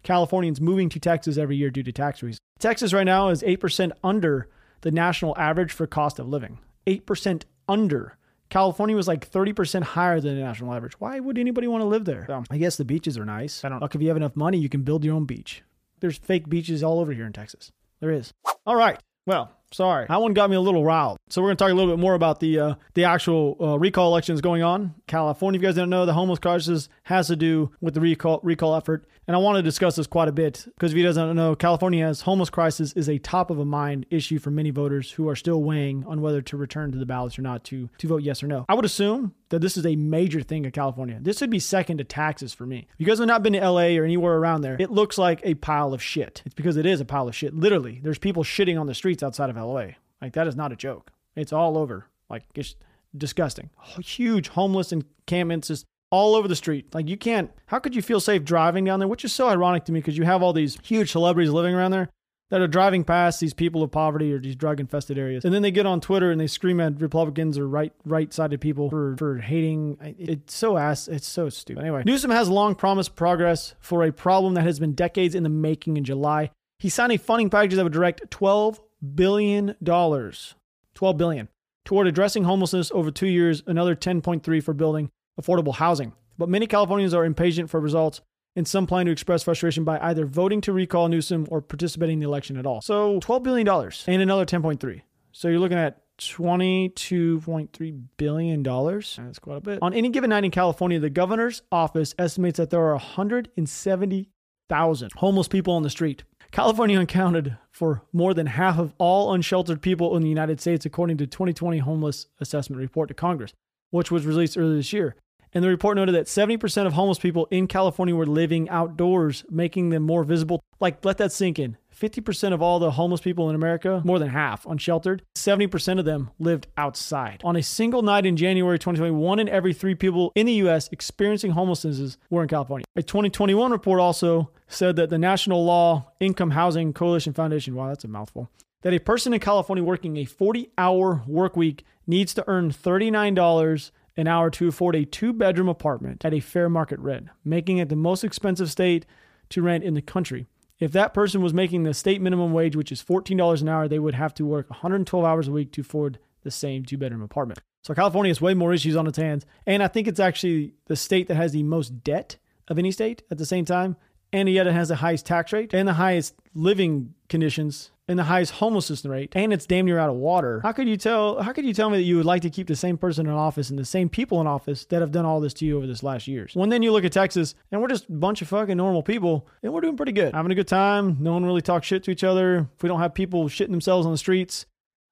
Californians moving to Texas every year due to tax reasons. Texas right now is 8% under the national average for cost of living. 8% under. California was like 30% higher than the national average. Why would anybody want to live there? So, I guess the beaches are nice. I don't know. If you have enough money, you can build your own beach. There's fake beaches all over here in Texas. There is. All right. Well, sorry. That one got me a little riled. So we're going to talk a little bit more about the uh, the actual uh, recall elections going on. California, if you guys don't know, the homeless crisis has to do with the recall recall effort. And I want to discuss this quite a bit because if you don't know, California's homeless crisis is a top of a mind issue for many voters who are still weighing on whether to return to the ballots or not to, to vote yes or no. I would assume that this is a major thing in California. This would be second to taxes for me. If you guys have not been to LA or anywhere around there, it looks like a pile of shit. It's because it is a pile of shit. Literally, there's people shitting on the streets outside of LA. Like that is not a joke. It's all over. Like it's disgusting. Huge homeless encampments all over the street. Like you can't. How could you feel safe driving down there? Which is so ironic to me because you have all these huge celebrities living around there that are driving past these people of poverty or these drug infested areas, and then they get on Twitter and they scream at Republicans or right right sided people for for hating. It's so ass. It's so stupid. Anyway, Newsom has long promised progress for a problem that has been decades in the making. In July, he signed a funding package that would direct twelve billion dollars, twelve billion, toward addressing homelessness over two years. Another ten point three for building affordable housing. But many Californians are impatient for results, and some plan to express frustration by either voting to recall Newsom or participating in the election at all. So $12 billion and another 10.3. So you're looking at $22.3 billion. That's quite a bit. On any given night in California, the governor's office estimates that there are 170,000 homeless people on the street. California accounted for more than half of all unsheltered people in the United States, according to 2020 Homeless Assessment Report to Congress, which was released earlier this year. And the report noted that 70% of homeless people in California were living outdoors, making them more visible. Like, let that sink in. 50% of all the homeless people in America, more than half, unsheltered, 70% of them lived outside. On a single night in January 2021, one in every three people in the U.S. experiencing homelessness were in California. A 2021 report also said that the National Low Income Housing Coalition Foundation, wow, that's a mouthful, that a person in California working a 40 hour work week needs to earn $39 an hour to afford a two bedroom apartment at a fair market rent, making it the most expensive state to rent in the country. If that person was making the state minimum wage, which is $14 an hour, they would have to work 112 hours a week to afford the same two bedroom apartment. So California has way more issues on its hands. And I think it's actually the state that has the most debt of any state at the same time, and yet it has the highest tax rate and the highest living conditions and the highest homelessness rate, and it's damn near out of water. How could you tell? How could you tell me that you would like to keep the same person in office and the same people in office that have done all this to you over this last years? When then you look at Texas, and we're just a bunch of fucking normal people, and we're doing pretty good, having a good time. No one really talks shit to each other. If we don't have people shitting themselves on the streets,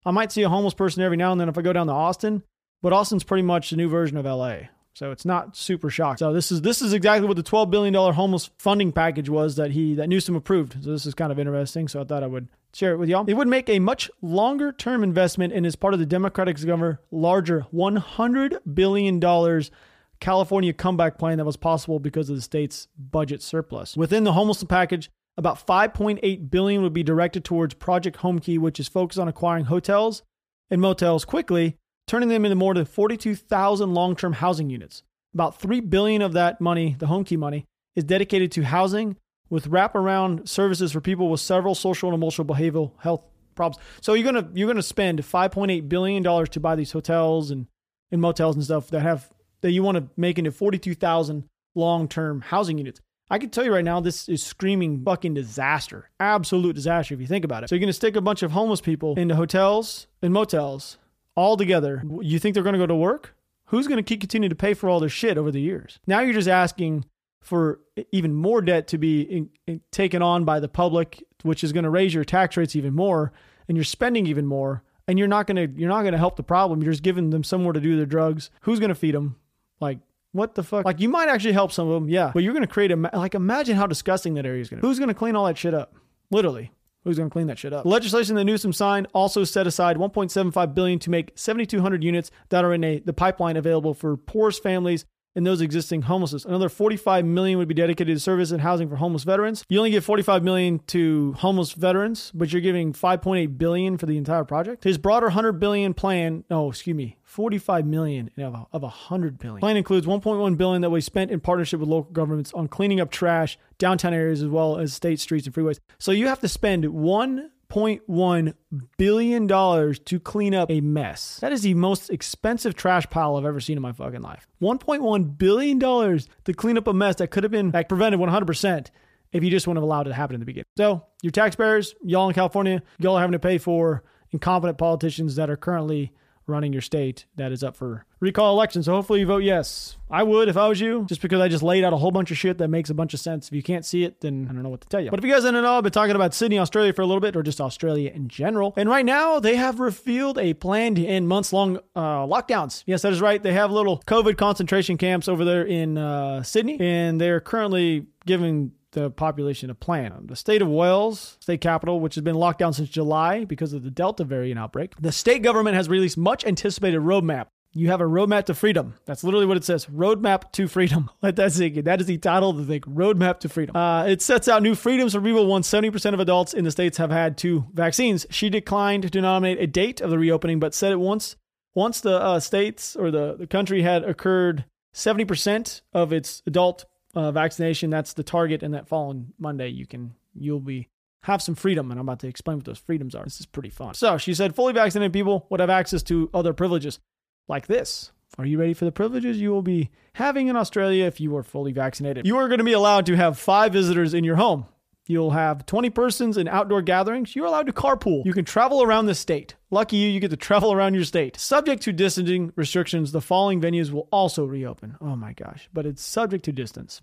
I might see a homeless person every now and then if I go down to Austin, but Austin's pretty much the new version of LA. So it's not super shocked. So this is this is exactly what the 12 billion dollar homeless funding package was that he that Newsom approved. So this is kind of interesting. So I thought I would share it with y'all. It would make a much longer term investment and is part of the Democratic governor larger 100 billion dollars California comeback plan that was possible because of the state's budget surplus. Within the homeless package, about 5.8 billion would be directed towards Project Homekey, which is focused on acquiring hotels and motels quickly turning them into more than 42,000 long-term housing units. About 3 billion of that money, the home key money, is dedicated to housing with wraparound services for people with several social and emotional behavioral health problems. So you're gonna you're gonna spend 5.8 billion dollars to buy these hotels and, and motels and stuff that have that you want to make into 42,000 long-term housing units. I can tell you right now, this is screaming fucking disaster, absolute disaster if you think about it. So you're gonna stick a bunch of homeless people into hotels and motels all together, you think they're going to go to work? Who's going to keep continue to pay for all their shit over the years? Now you're just asking for even more debt to be in, in, taken on by the public, which is going to raise your tax rates even more, and you're spending even more, and you're not going to you're not going to help the problem. You're just giving them somewhere to do their drugs. Who's going to feed them? Like what the fuck? Like you might actually help some of them, yeah, but you're going to create a like imagine how disgusting that area is going to. Who's going to clean all that shit up? Literally. Who's going to clean that shit up? Legislation that Newsom signed also set aside 1.75 billion to make 7,200 units that are in a, the pipeline available for poorest families and those existing homelessness. Another 45 million would be dedicated to service and housing for homeless veterans. You only give 45 million to homeless veterans, but you're giving 5.8 billion for the entire project. His broader 100 billion plan, no, excuse me, 45 million of of 100 billion. Plan includes 1.1 billion that we spent in partnership with local governments on cleaning up trash, downtown areas as well as state streets and freeways. So you have to spend 1.1 billion dollars to clean up a mess. That is the most expensive trash pile I've ever seen in my fucking life. 1.1 billion dollars to clean up a mess that could have been like prevented 100% if you just wouldn't have allowed it to happen in the beginning. So, your taxpayers, y'all in California, y'all are having to pay for incompetent politicians that are currently running your state that is up for recall election. So hopefully you vote yes. I would if I was you, just because I just laid out a whole bunch of shit that makes a bunch of sense. If you can't see it, then I don't know what to tell you. But if you guys didn't know, I've been talking about Sydney, Australia for a little bit, or just Australia in general. And right now, they have revealed a planned and months long uh, lockdowns. Yes, that is right. They have little COVID concentration camps over there in uh, Sydney, and they're currently giving the population a plan. The state of Wales, state capital, which has been locked down since July because of the Delta variant outbreak, the state government has released much anticipated roadmap. You have a roadmap to freedom. That's literally what it says. Roadmap to freedom. Let that sink in. That is the title of the thing. Roadmap to freedom. Uh, it sets out new freedoms for people once 70% of adults in the states have had two vaccines. She declined to nominate a date of the reopening, but said it once once the uh, states or the, the country had occurred 70% of its adult uh, vaccination. That's the target, and that following Monday, you can you'll be have some freedom, and I'm about to explain what those freedoms are. This is pretty fun. So she said, fully vaccinated people would have access to other privileges like this. Are you ready for the privileges you will be having in Australia if you are fully vaccinated? You are going to be allowed to have five visitors in your home. You'll have 20 persons in outdoor gatherings. You're allowed to carpool. You can travel around the state. Lucky you, you get to travel around your state. Subject to distancing restrictions, the following venues will also reopen. Oh my gosh, but it's subject to distance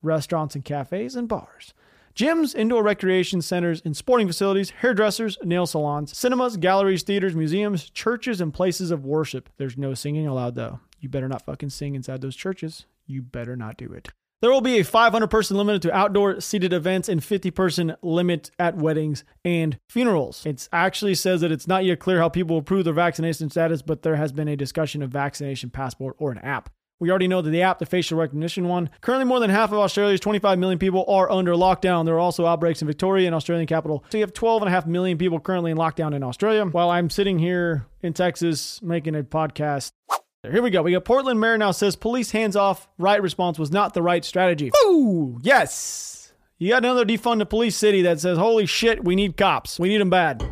restaurants and cafes and bars. Gyms, indoor recreation centers, and sporting facilities, hairdressers, nail salons, cinemas, galleries, theaters, museums, churches, and places of worship. There's no singing allowed, though. You better not fucking sing inside those churches. You better not do it. There will be a 500 person limit to outdoor seated events and 50 person limit at weddings and funerals. It actually says that it's not yet clear how people will prove their vaccination status, but there has been a discussion of vaccination passport or an app. We already know that the app, the facial recognition one, currently more than half of Australia's 25 million people are under lockdown. There are also outbreaks in Victoria and Australian capital. So you have 12.5 million people currently in lockdown in Australia, while I'm sitting here in Texas making a podcast. Here we go. We got Portland mayor now says police hands off right response was not the right strategy. Ooh, yes. You got another defund the police city that says, holy shit, we need cops. We need them bad.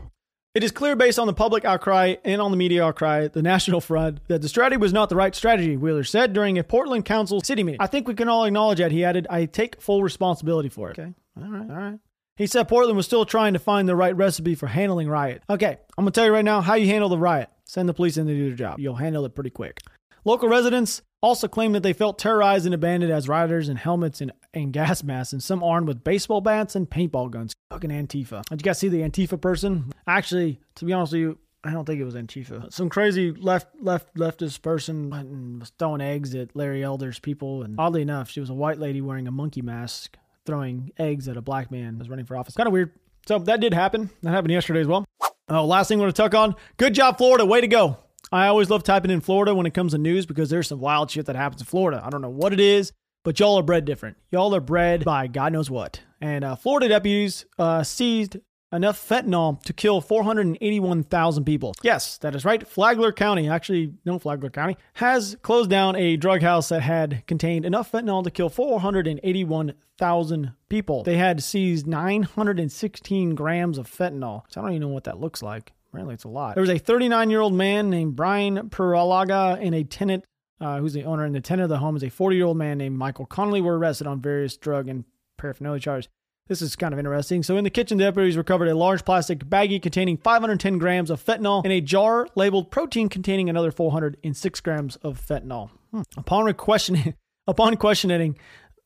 It is clear based on the public outcry and on the media outcry, the National Front, that the strategy was not the right strategy, Wheeler said during a Portland Council city meeting. I think we can all acknowledge that, he added. I take full responsibility for it. Okay. All right. All right. He said Portland was still trying to find the right recipe for handling riot. Okay, I'm gonna tell you right now how you handle the riot. Send the police in to do their job. You'll handle it pretty quick. Local residents also claimed that they felt terrorized and abandoned as rioters in helmets and, and gas masks and some armed with baseball bats and paintball guns. Fucking Antifa. Did you guys see the Antifa person? Actually, to be honest with you, I don't think it was Antifa. Some crazy left left leftist person went and was throwing eggs at Larry Elder's people, and oddly enough, she was a white lady wearing a monkey mask throwing eggs at a black man who was running for office. Kind of weird. So that did happen. That happened yesterday as well. Oh, last thing want to tuck on. Good job, Florida. Way to go. I always love typing in Florida when it comes to news because there's some wild shit that happens in Florida. I don't know what it is, but y'all are bred different. Y'all are bred by God knows what. And uh, Florida deputies uh, seized enough fentanyl to kill 481,000 people. Yes, that is right. Flagler County, actually, no, Flagler County, has closed down a drug house that had contained enough fentanyl to kill 481,000 people. They had seized 916 grams of fentanyl. So I don't even know what that looks like. Apparently, it's a lot. There was a 39 year old man named Brian Peralaga and a tenant uh, who's the owner and the tenant of the home is a 40 year old man named Michael Connolly were arrested on various drug and paraphernalia charges. This is kind of interesting. So, in the kitchen, deputies recovered a large plastic baggie containing 510 grams of fentanyl and a jar labeled protein containing another 406 grams of fentanyl. Hmm. Upon questioning, upon questioning,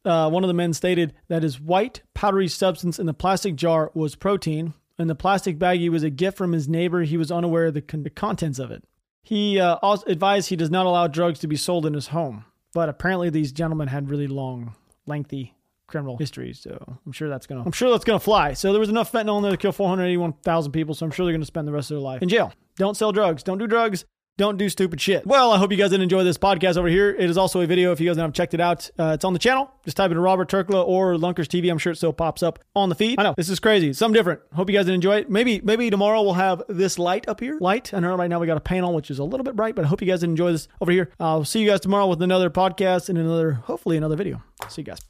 uh, one of the men stated that his white powdery substance in the plastic jar was protein, and the plastic baggie was a gift from his neighbor. He was unaware of the, con- the contents of it. He uh, also advised he does not allow drugs to be sold in his home, but apparently these gentlemen had really long, lengthy criminal history. So I'm sure that's gonna I'm sure that's gonna fly. So there was enough fentanyl in there to kill 481,000 people. So I'm sure they're gonna spend the rest of their life in jail. Don't sell drugs. Don't do drugs. Don't do stupid shit. Well, I hope you guys did enjoy this podcast over here. It is also a video if you guys haven't checked it out. Uh, it's on the channel. Just type in Robert Turkla or Lunkers TV. I'm sure it still pops up on the feed. I know this is crazy. Something different. Hope you guys did enjoy it. Maybe maybe tomorrow we'll have this light up here. Light. I know right now we got a panel which is a little bit bright, but I hope you guys did enjoy this over here. I'll see you guys tomorrow with another podcast and another hopefully another video. See you guys.